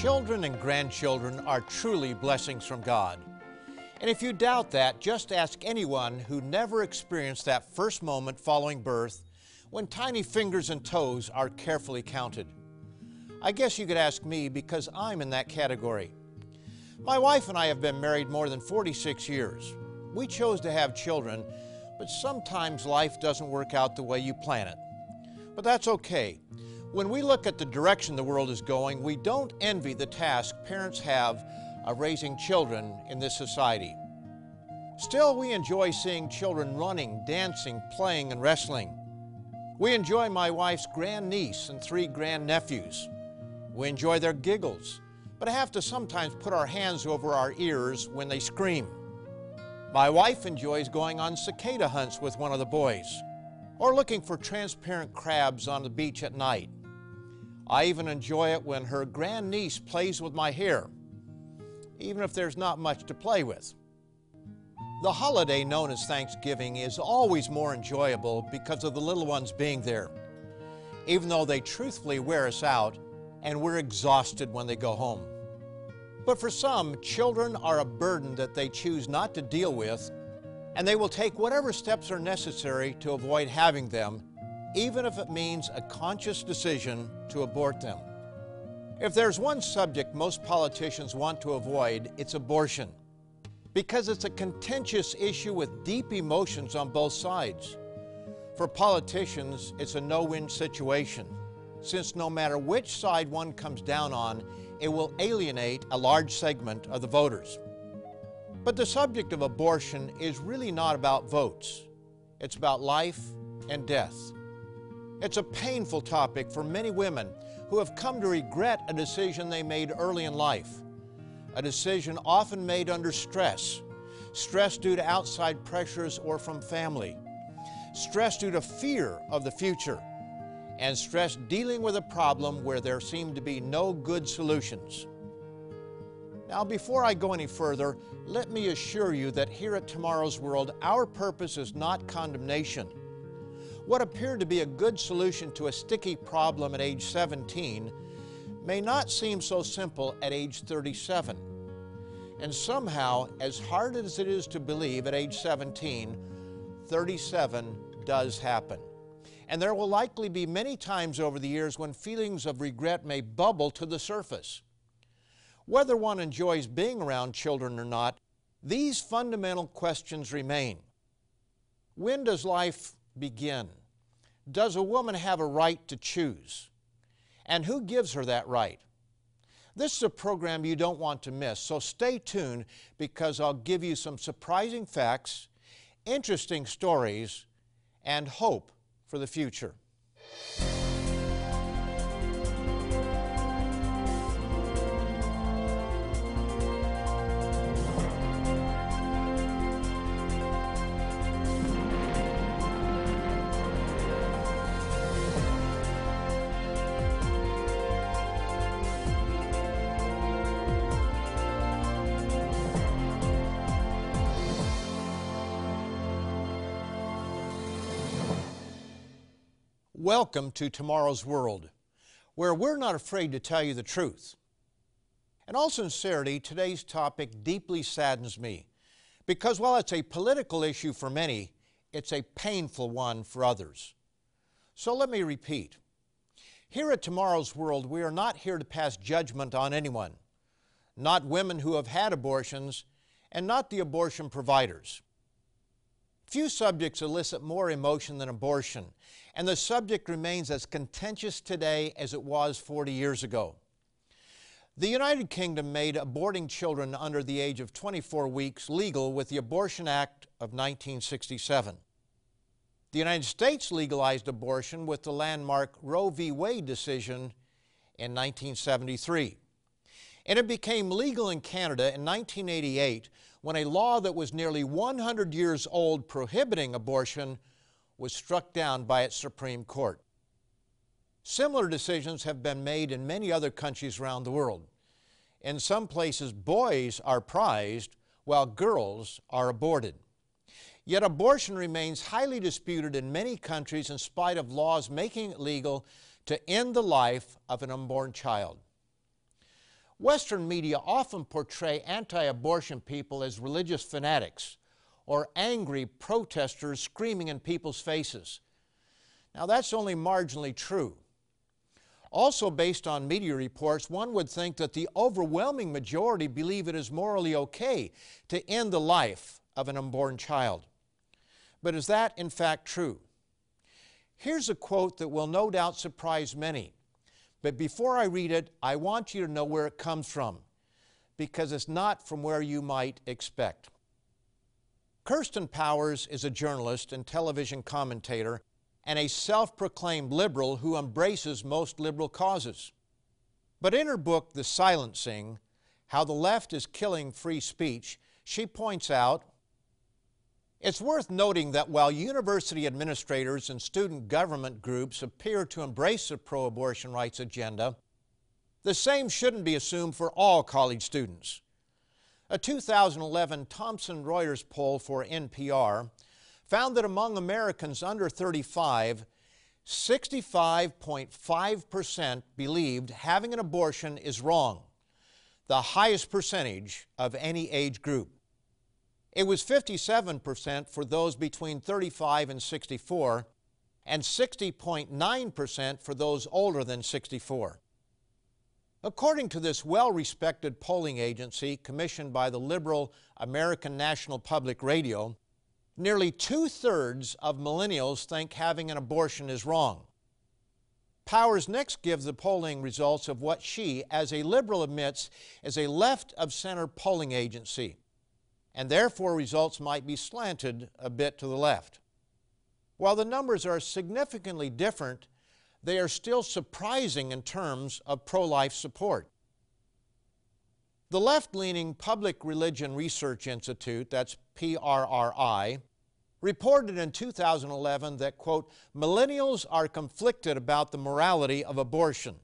Children and grandchildren are truly blessings from God. And if you doubt that, just ask anyone who never experienced that first moment following birth when tiny fingers and toes are carefully counted. I guess you could ask me because I'm in that category. My wife and I have been married more than 46 years. We chose to have children, but sometimes life doesn't work out the way you plan it. But that's okay. When we look at the direction the world is going, we don't envy the task parents have of raising children in this society. Still, we enjoy seeing children running, dancing, playing, and wrestling. We enjoy my wife's grandniece and three grandnephews. We enjoy their giggles, but have to sometimes put our hands over our ears when they scream. My wife enjoys going on cicada hunts with one of the boys, or looking for transparent crabs on the beach at night. I even enjoy it when her grandniece plays with my hair, even if there's not much to play with. The holiday known as Thanksgiving is always more enjoyable because of the little ones being there, even though they truthfully wear us out and we're exhausted when they go home. But for some, children are a burden that they choose not to deal with, and they will take whatever steps are necessary to avoid having them even if it means a conscious decision to abort them. If there's one subject most politicians want to avoid, it's abortion, because it's a contentious issue with deep emotions on both sides. For politicians, it's a no win situation, since no matter which side one comes down on, it will alienate a large segment of the voters. But the subject of abortion is really not about votes, it's about life and death. It's a painful topic for many women who have come to regret a decision they made early in life, a decision often made under stress, stress due to outside pressures or from family, stress due to fear of the future, and stress dealing with a problem where there seem to be no good solutions. Now, before I go any further, let me assure you that here at Tomorrow's World, our purpose is not condemnation. What appeared to be a good solution to a sticky problem at age 17 may not seem so simple at age 37. And somehow, as hard as it is to believe at age 17, 37 does happen. And there will likely be many times over the years when feelings of regret may bubble to the surface. Whether one enjoys being around children or not, these fundamental questions remain. When does life begin? Does a woman have a right to choose? And who gives her that right? This is a program you don't want to miss, so stay tuned because I'll give you some surprising facts, interesting stories, and hope for the future. Welcome to Tomorrow's World, where we're not afraid to tell you the truth. In all sincerity, today's topic deeply saddens me because while it's a political issue for many, it's a painful one for others. So let me repeat. Here at Tomorrow's World, we are not here to pass judgment on anyone, not women who have had abortions, and not the abortion providers. Few subjects elicit more emotion than abortion, and the subject remains as contentious today as it was 40 years ago. The United Kingdom made aborting children under the age of 24 weeks legal with the Abortion Act of 1967. The United States legalized abortion with the landmark Roe v. Wade decision in 1973. And it became legal in Canada in 1988 when a law that was nearly 100 years old prohibiting abortion was struck down by its Supreme Court. Similar decisions have been made in many other countries around the world. In some places, boys are prized while girls are aborted. Yet abortion remains highly disputed in many countries in spite of laws making it legal to end the life of an unborn child. Western media often portray anti abortion people as religious fanatics or angry protesters screaming in people's faces. Now, that's only marginally true. Also, based on media reports, one would think that the overwhelming majority believe it is morally okay to end the life of an unborn child. But is that in fact true? Here's a quote that will no doubt surprise many. But before I read it, I want you to know where it comes from, because it's not from where you might expect. Kirsten Powers is a journalist and television commentator and a self proclaimed liberal who embraces most liberal causes. But in her book, The Silencing How the Left is Killing Free Speech, she points out it's worth noting that while university administrators and student government groups appear to embrace the pro abortion rights agenda, the same shouldn't be assumed for all college students. A 2011 Thomson Reuters poll for NPR found that among Americans under 35, 65.5% believed having an abortion is wrong, the highest percentage of any age group. It was 57% for those between 35 and 64, and 60.9% for those older than 64. According to this well respected polling agency commissioned by the liberal American National Public Radio, Nearly two thirds of millennials think having an abortion is wrong. Powers next gives the polling results of what she, as a liberal, admits is a left of center polling agency, and therefore results might be slanted a bit to the left. While the numbers are significantly different, they are still surprising in terms of pro life support. The left leaning Public Religion Research Institute, that's PRRI, reported in 2011 that, quote, millennials are conflicted about the morality of abortion,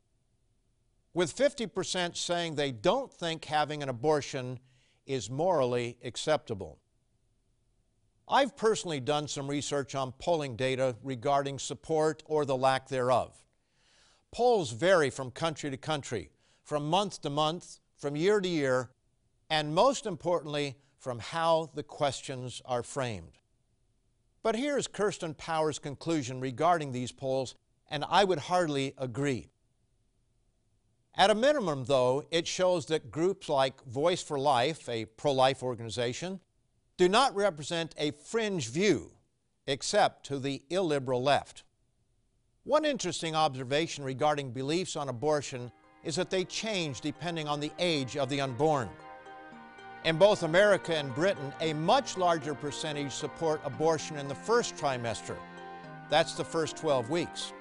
with 50% saying they don't think having an abortion is morally acceptable. I've personally done some research on polling data regarding support or the lack thereof. Polls vary from country to country, from month to month, from year to year, and most importantly, from how the questions are framed. But here's Kirsten Powers' conclusion regarding these polls, and I would hardly agree. At a minimum, though, it shows that groups like Voice for Life, a pro life organization, do not represent a fringe view except to the illiberal left. One interesting observation regarding beliefs on abortion is that they change depending on the age of the unborn. In both America and Britain, a much larger percentage support abortion in the first trimester. That's the first 12 weeks.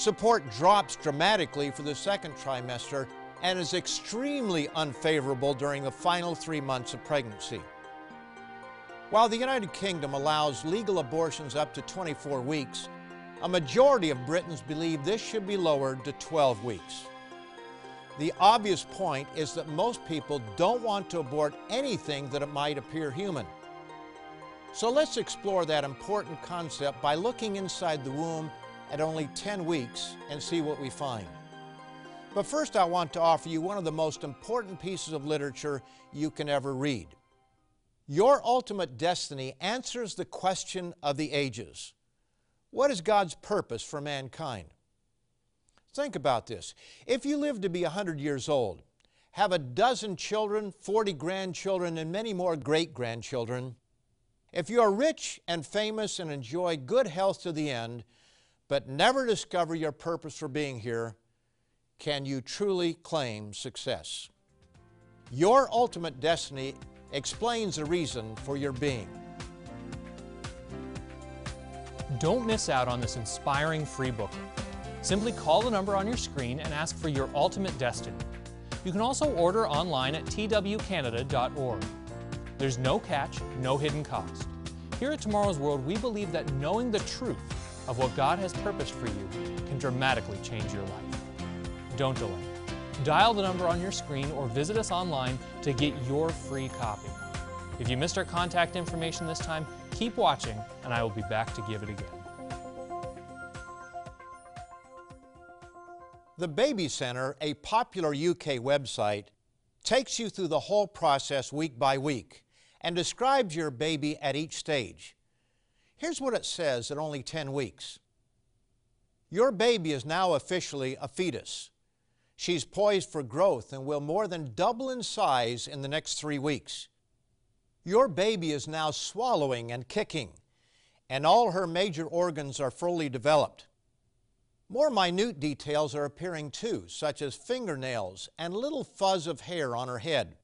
Support drops dramatically for the second trimester and is extremely unfavorable during the final three months of pregnancy. While the United Kingdom allows legal abortions up to 24 weeks, a majority of Britons believe this should be lowered to 12 weeks. The obvious point is that most people don't want to abort anything that it might appear human. So let's explore that important concept by looking inside the womb at only 10 weeks and see what we find. But first, I want to offer you one of the most important pieces of literature you can ever read. Your Ultimate Destiny answers the question of the ages What is God's purpose for mankind? Think about this. If you live to be 100 years old, have a dozen children, 40 grandchildren, and many more great grandchildren, if you are rich and famous and enjoy good health to the end, but never discover your purpose for being here, can you truly claim success? Your ultimate destiny explains the reason for your being. Don't miss out on this inspiring free booklet. Simply call the number on your screen and ask for your ultimate destiny. You can also order online at twcanada.org. There's no catch, no hidden cost. Here at Tomorrow's World, we believe that knowing the truth of what God has purposed for you can dramatically change your life. Don't delay. Dial the number on your screen or visit us online to get your free copy. If you missed our contact information this time, keep watching and I will be back to give it again. The Baby Center, a popular UK website, takes you through the whole process week by week and describes your baby at each stage. Here's what it says at only 10 weeks Your baby is now officially a fetus. She's poised for growth and will more than double in size in the next three weeks. Your baby is now swallowing and kicking, and all her major organs are fully developed. More minute details are appearing too, such as fingernails and little fuzz of hair on her head.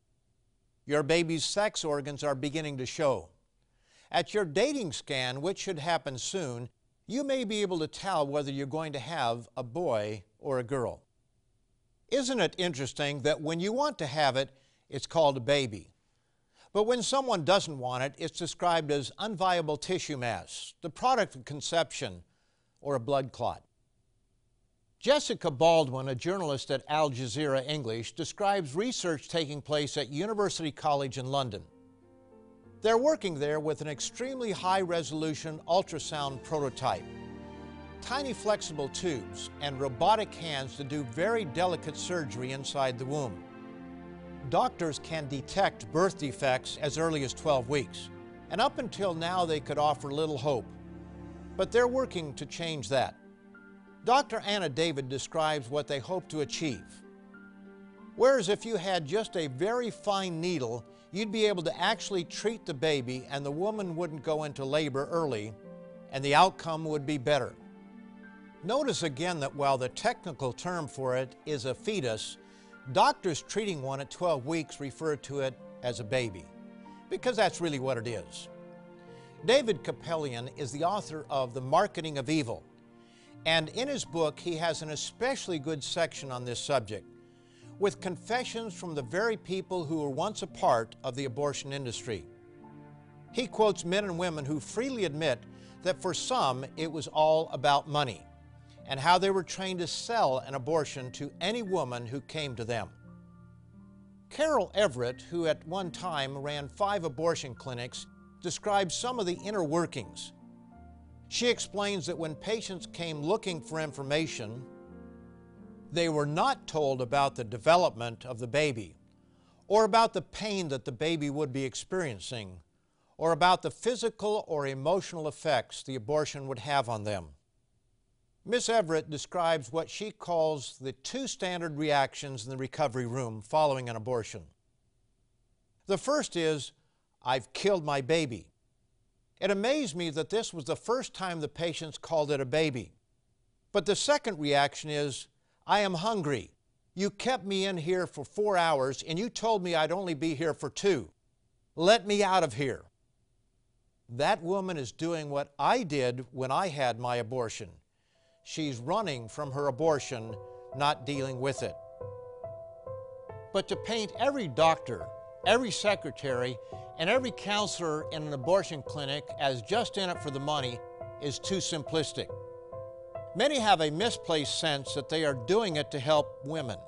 Your baby's sex organs are beginning to show. At your dating scan, which should happen soon, you may be able to tell whether you're going to have a boy or a girl. Isn't it interesting that when you want to have it, it's called a baby? But when someone doesn't want it, it's described as unviable tissue mass, the product of conception, or a blood clot. Jessica Baldwin, a journalist at Al Jazeera English, describes research taking place at University College in London. They're working there with an extremely high resolution ultrasound prototype, tiny flexible tubes, and robotic hands to do very delicate surgery inside the womb. Doctors can detect birth defects as early as 12 weeks, and up until now they could offer little hope. But they're working to change that. Dr. Anna David describes what they hope to achieve. Whereas if you had just a very fine needle, you'd be able to actually treat the baby and the woman wouldn't go into labor early and the outcome would be better. Notice again that while the technical term for it is a fetus, doctors treating one at 12 weeks refer to it as a baby, because that's really what it is. David Kupelian is the author of The Marketing of Evil, and in his book, he has an especially good section on this subject, with confessions from the very people who were once a part of the abortion industry. He quotes men and women who freely admit that for some it was all about money and how they were trained to sell an abortion to any woman who came to them. Carol Everett, who at one time ran five abortion clinics, describes some of the inner workings she explains that when patients came looking for information, they were not told about the development of the baby, or about the pain that the baby would be experiencing, or about the physical or emotional effects the abortion would have on them. Miss Everett describes what she calls the two standard reactions in the recovery room following an abortion. The first is, I've killed my baby. It amazed me that this was the first time the patients called it a baby. But the second reaction is, I am hungry. You kept me in here for four hours and you told me I'd only be here for two. Let me out of here. That woman is doing what I did when I had my abortion. She's running from her abortion, not dealing with it. But to paint every doctor, every secretary, and every counselor in an abortion clinic as just in it for the money is too simplistic. Many have a misplaced sense that they are doing it to help women.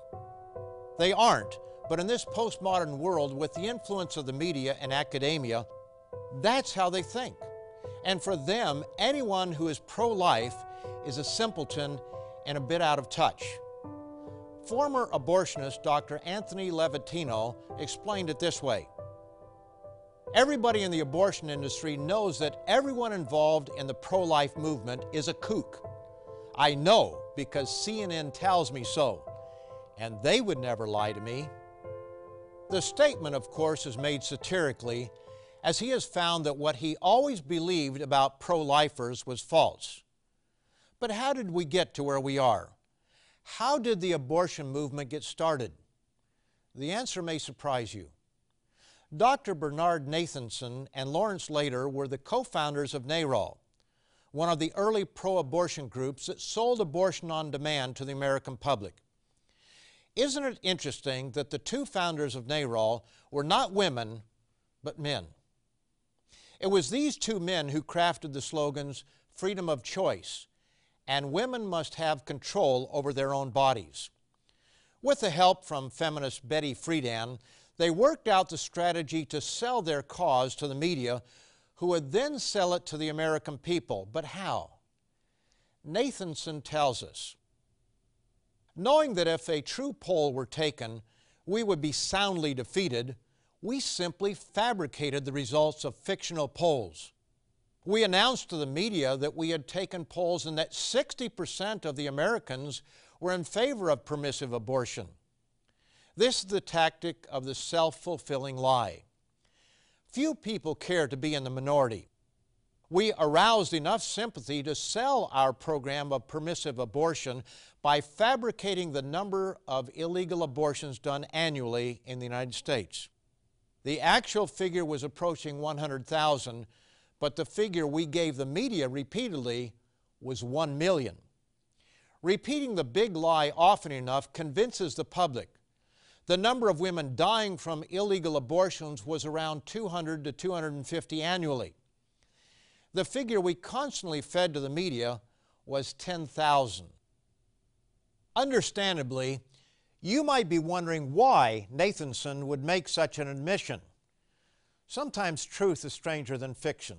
They aren't, but in this postmodern world, with the influence of the media and academia, that's how they think. And for them, anyone who is pro life is a simpleton and a bit out of touch. Former abortionist Dr. Anthony Levatino explained it this way Everybody in the abortion industry knows that everyone involved in the pro life movement is a kook. I know because CNN tells me so, and they would never lie to me. The statement, of course, is made satirically, as he has found that what he always believed about pro lifers was false. But how did we get to where we are? How did the abortion movement get started? The answer may surprise you. Dr. Bernard Nathanson and Lawrence Lader were the co founders of NARAL, one of the early pro abortion groups that sold abortion on demand to the American public. Isn't it interesting that the two founders of NARAL were not women, but men? It was these two men who crafted the slogans freedom of choice and women must have control over their own bodies. With the help from feminist Betty Friedan, they worked out the strategy to sell their cause to the media, who would then sell it to the American people. But how? Nathanson tells us Knowing that if a true poll were taken, we would be soundly defeated, we simply fabricated the results of fictional polls. We announced to the media that we had taken polls and that 60% of the Americans were in favor of permissive abortion. This is the tactic of the self fulfilling lie. Few people care to be in the minority. We aroused enough sympathy to sell our program of permissive abortion by fabricating the number of illegal abortions done annually in the United States. The actual figure was approaching 100,000, but the figure we gave the media repeatedly was 1 million. Repeating the big lie often enough convinces the public. The number of women dying from illegal abortions was around 200 to 250 annually. The figure we constantly fed to the media was 10,000. Understandably, you might be wondering why Nathanson would make such an admission. Sometimes truth is stranger than fiction.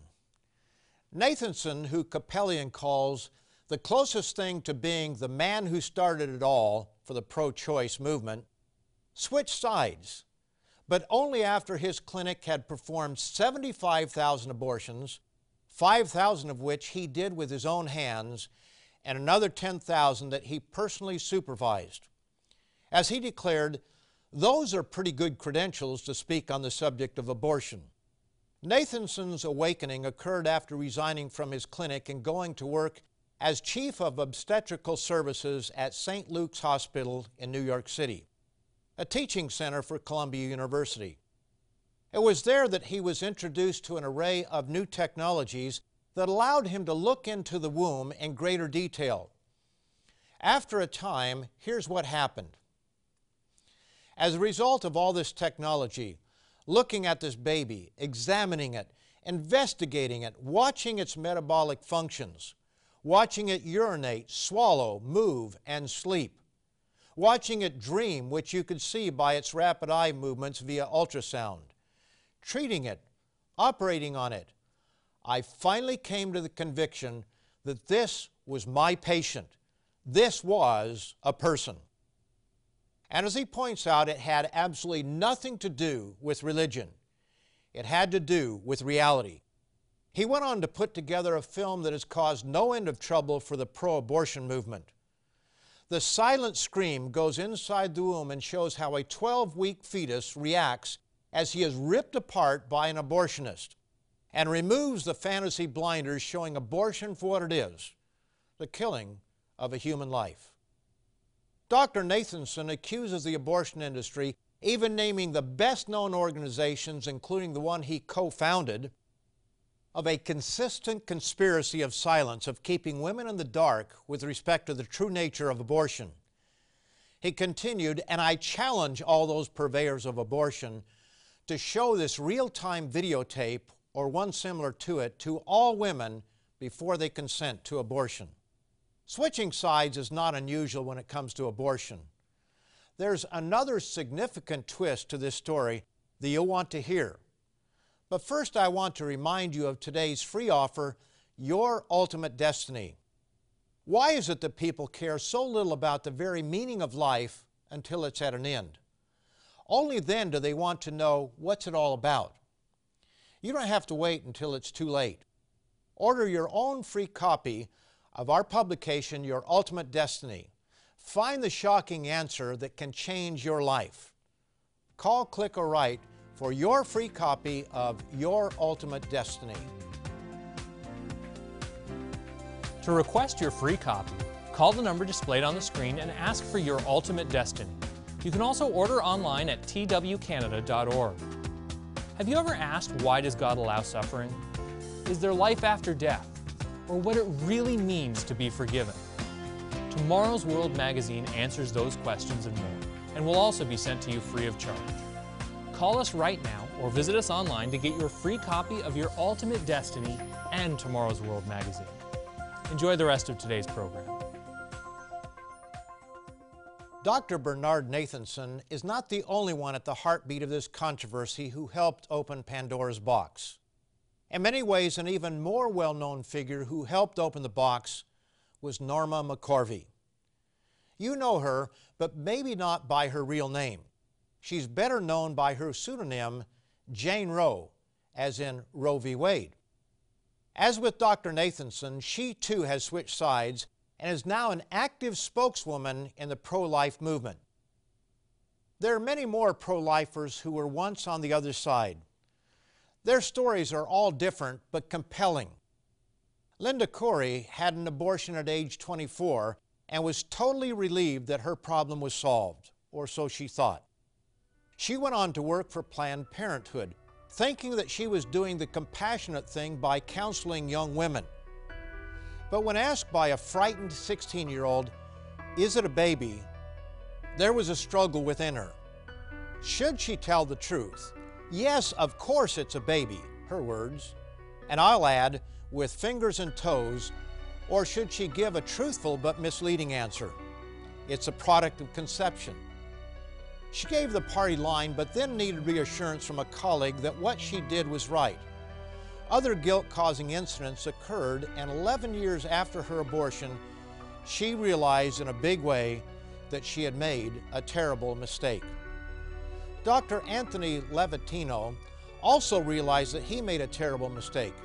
Nathanson, who Kupelian calls the closest thing to being the man who started it all for the pro choice movement, switched sides, but only after his clinic had performed 75,000 abortions, 5,000 of which he did with his own hands, and another 10,000 that he personally supervised. As he declared, those are pretty good credentials to speak on the subject of abortion. Nathanson's awakening occurred after resigning from his clinic and going to work as chief of obstetrical services at St. Luke's Hospital in New York City, a teaching center for Columbia University. It was there that he was introduced to an array of new technologies that allowed him to look into the womb in greater detail. After a time, here's what happened. As a result of all this technology, looking at this baby, examining it, investigating it, watching its metabolic functions, watching it urinate, swallow, move, and sleep, watching it dream, which you could see by its rapid eye movements via ultrasound, treating it, operating on it, I finally came to the conviction that this was my patient. This was a person. And as he points out, it had absolutely nothing to do with religion. It had to do with reality. He went on to put together a film that has caused no end of trouble for the pro abortion movement. The silent scream goes inside the womb and shows how a 12 week fetus reacts as he is ripped apart by an abortionist and removes the fantasy blinders showing abortion for what it is the killing of a human life. Dr. Nathanson accuses the abortion industry, even naming the best known organizations, including the one he co founded, of a consistent conspiracy of silence, of keeping women in the dark with respect to the true nature of abortion. He continued, and I challenge all those purveyors of abortion to show this real time videotape or one similar to it to all women before they consent to abortion. Switching sides is not unusual when it comes to abortion. There's another significant twist to this story that you'll want to hear. But first, I want to remind you of today's free offer, Your Ultimate Destiny. Why is it that people care so little about the very meaning of life until it's at an end? Only then do they want to know what's it all about. You don't have to wait until it's too late. Order your own free copy of our publication, Your Ultimate Destiny. Find the shocking answer that can change your life. Call, click, or write for your free copy of Your Ultimate Destiny. To request your free copy, call the number displayed on the screen and ask for Your Ultimate Destiny. You can also order online at twcanada.org. Have you ever asked why does God allow suffering? Is there life after death? or what it really means to be forgiven. Tomorrow's World magazine answers those questions and more, and will also be sent to you free of charge. Call us right now or visit us online to get your free copy of Your Ultimate Destiny and Tomorrow's World magazine. Enjoy the rest of today's program. Dr. Bernard Nathanson is not the only one at the heartbeat of this controversy who helped open Pandora's box. In many ways, an even more well known figure who helped open the box was Norma McCorvey. You know her, but maybe not by her real name. She's better known by her pseudonym Jane Roe, as in Roe v. Wade. As with Dr. Nathanson, she too has switched sides and is now an active spokeswoman in the pro life movement. There are many more pro lifers who were once on the other side. Their stories are all different but compelling. Linda Corey had an abortion at age 24 and was totally relieved that her problem was solved, or so she thought. She went on to work for Planned Parenthood, thinking that she was doing the compassionate thing by counseling young women. But when asked by a frightened 16 year old, Is it a baby? there was a struggle within her. Should she tell the truth? Yes, of course it's a baby, her words. And I'll add, with fingers and toes, or should she give a truthful but misleading answer? It's a product of conception. She gave the party line, but then needed reassurance from a colleague that what she did was right. Other guilt causing incidents occurred, and 11 years after her abortion, she realized in a big way that she had made a terrible mistake. Dr. Anthony Levatino also realized that he made a terrible mistake.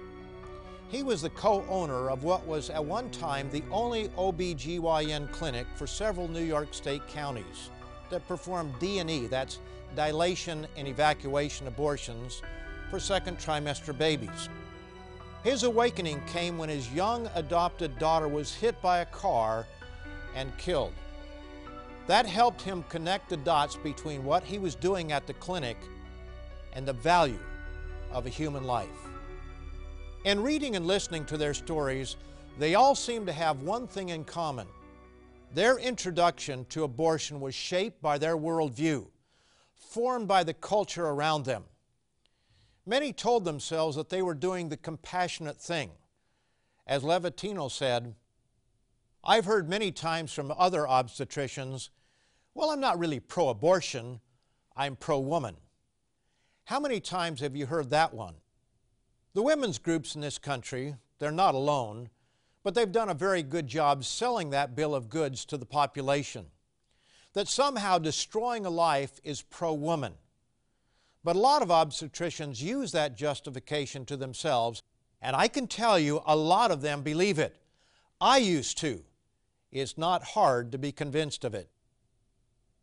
He was the co-owner of what was at one time the only OB-GYN clinic for several New York State counties that perform D&E, that's dilation and evacuation abortions, for second trimester babies. His awakening came when his young adopted daughter was hit by a car and killed. That helped him connect the dots between what he was doing at the clinic and the value of a human life. In reading and listening to their stories, they all seem to have one thing in common. Their introduction to abortion was shaped by their worldview, formed by the culture around them. Many told themselves that they were doing the compassionate thing. As Levatino said, I've heard many times from other obstetricians, well, I'm not really pro abortion, I'm pro woman. How many times have you heard that one? The women's groups in this country, they're not alone, but they've done a very good job selling that bill of goods to the population. That somehow destroying a life is pro woman. But a lot of obstetricians use that justification to themselves, and I can tell you a lot of them believe it. I used to. It's not hard to be convinced of it.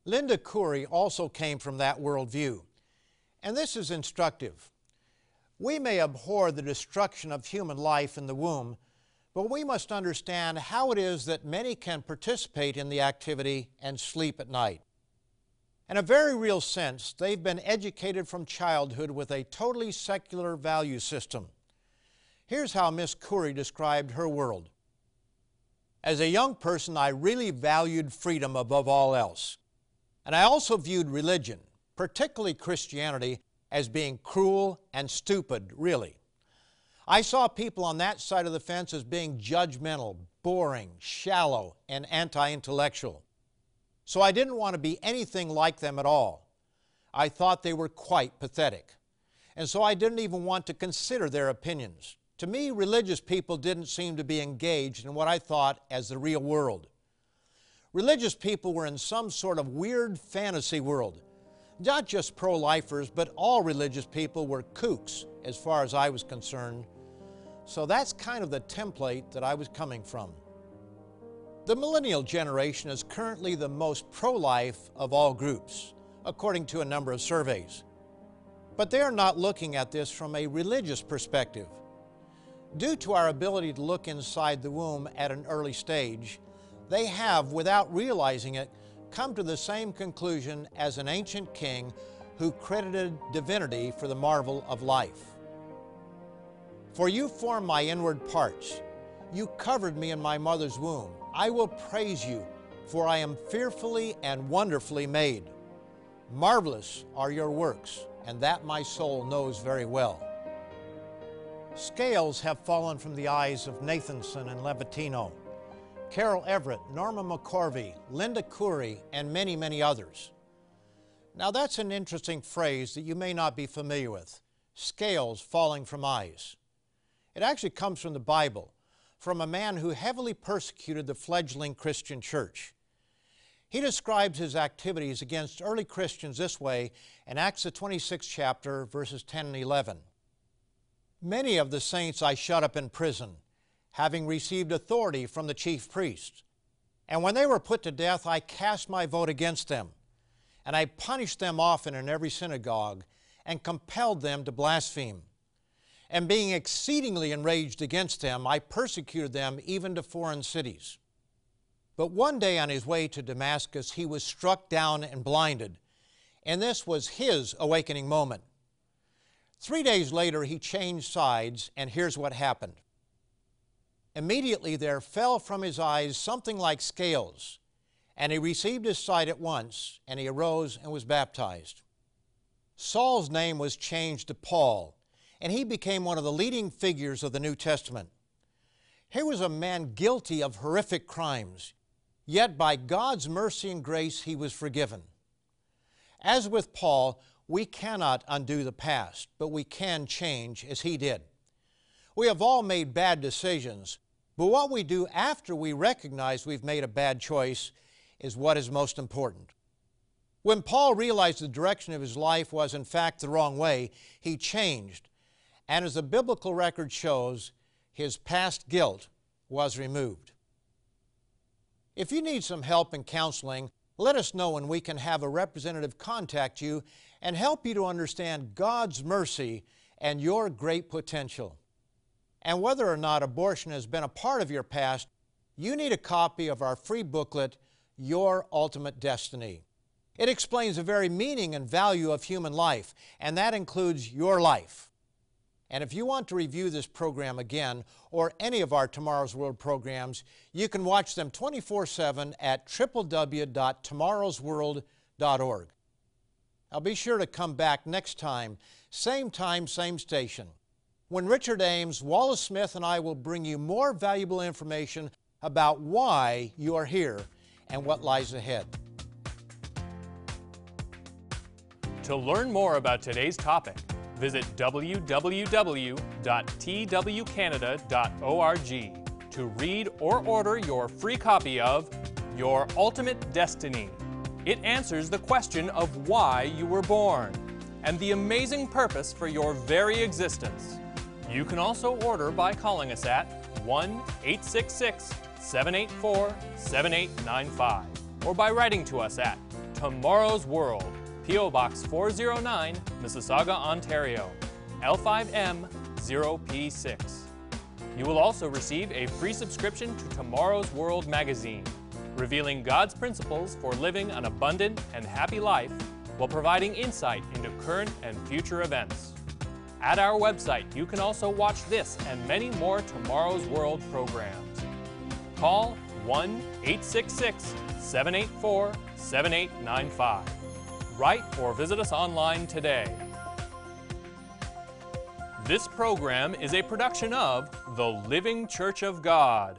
Linda Curry also came from that worldview, and this is instructive. We may abhor the destruction of human life in the womb, but we must understand how it is that many can participate in the activity and sleep at night. In a very real sense, they've been educated from childhood with a totally secular value system. Here's how Miss Coury described her world. As a young person, I really valued freedom above all else. And I also viewed religion, particularly Christianity, as being cruel and stupid, really. I saw people on that side of the fence as being judgmental, boring, shallow, and anti intellectual. So I didn't want to be anything like them at all. I thought they were quite pathetic. And so I didn't even want to consider their opinions. To me, religious people didn't seem to be engaged in what I thought as the real world. Religious people were in some sort of weird fantasy world not just pro lifers, but all religious people were kooks as far as I was concerned. So that's kind of the template that I was coming from. The millennial generation is currently the most pro life of all groups, according to a number of surveys. But they are not looking at this from a religious perspective. Due to our ability to look inside the womb at an early stage, they have, without realizing it, come to the same conclusion as an ancient king who credited divinity for the marvel of life. For you formed my inward parts. You covered me in my mother's womb. I will praise you, for I am fearfully and wonderfully made. Marvelous are your works, and that my soul knows very well. Scales have fallen from the eyes of Nathanson and Levatino, Carol Everett, Norma McCorvey, Linda Coury, and many, many others. Now that's an interesting phrase that you may not be familiar with, scales falling from eyes. It actually comes from the Bible, from a man who heavily persecuted the fledgling Christian church. He describes his activities against early Christians this way in Acts the 26th chapter, verses 10 and 11. Many of the saints I shut up in prison, having received authority from the chief priests. And when they were put to death, I cast my vote against them. And I punished them often in every synagogue, and compelled them to blaspheme. And being exceedingly enraged against them, I persecuted them even to foreign cities. But one day on his way to Damascus, he was struck down and blinded, and this was his awakening moment. Three days later, he changed sides, and here's what happened. Immediately there fell from his eyes something like scales, and he received his sight at once, and he arose and was baptized. Saul's name was changed to Paul, and he became one of the leading figures of the New Testament. Here was a man guilty of horrific crimes, yet by God's mercy and grace he was forgiven. As with Paul, we cannot undo the past, but we can change as he did. We have all made bad decisions, but what we do after we recognize we've made a bad choice is what is most important. When Paul realized the direction of his life was in fact the wrong way, he changed. And as the biblical record shows, his past guilt was removed. If you need some help in counseling, let us know and we can have a representative contact you and help you to understand God's mercy and your great potential. And whether or not abortion has been a part of your past, you need a copy of our free booklet, Your Ultimate Destiny. It explains the very meaning and value of human life, and that includes your life. And if you want to review this program again or any of our Tomorrow's World programs, you can watch them 24 7 at www.tomorrowsworld.org. Now be sure to come back next time, same time, same station, when Richard Ames, Wallace Smith, and I will bring you more valuable information about why you are here and what lies ahead. To learn more about today's topic, visit www.twcanada.org to read or order your free copy of Your Ultimate Destiny. It answers the question of why you were born and the amazing purpose for your very existence. You can also order by calling us at 1 866 784 7895 or by writing to us at Tomorrow's World, P.O. Box 409, Mississauga, Ontario, L5M 0P6. You will also receive a free subscription to Tomorrow's World magazine, revealing God's principles for living an abundant and happy life while providing insight into current and future events. At our website, you can also watch this and many more Tomorrow's World programs. Call 1 866 784 7895. Write or visit us online today. This program is a production of the Living Church of God.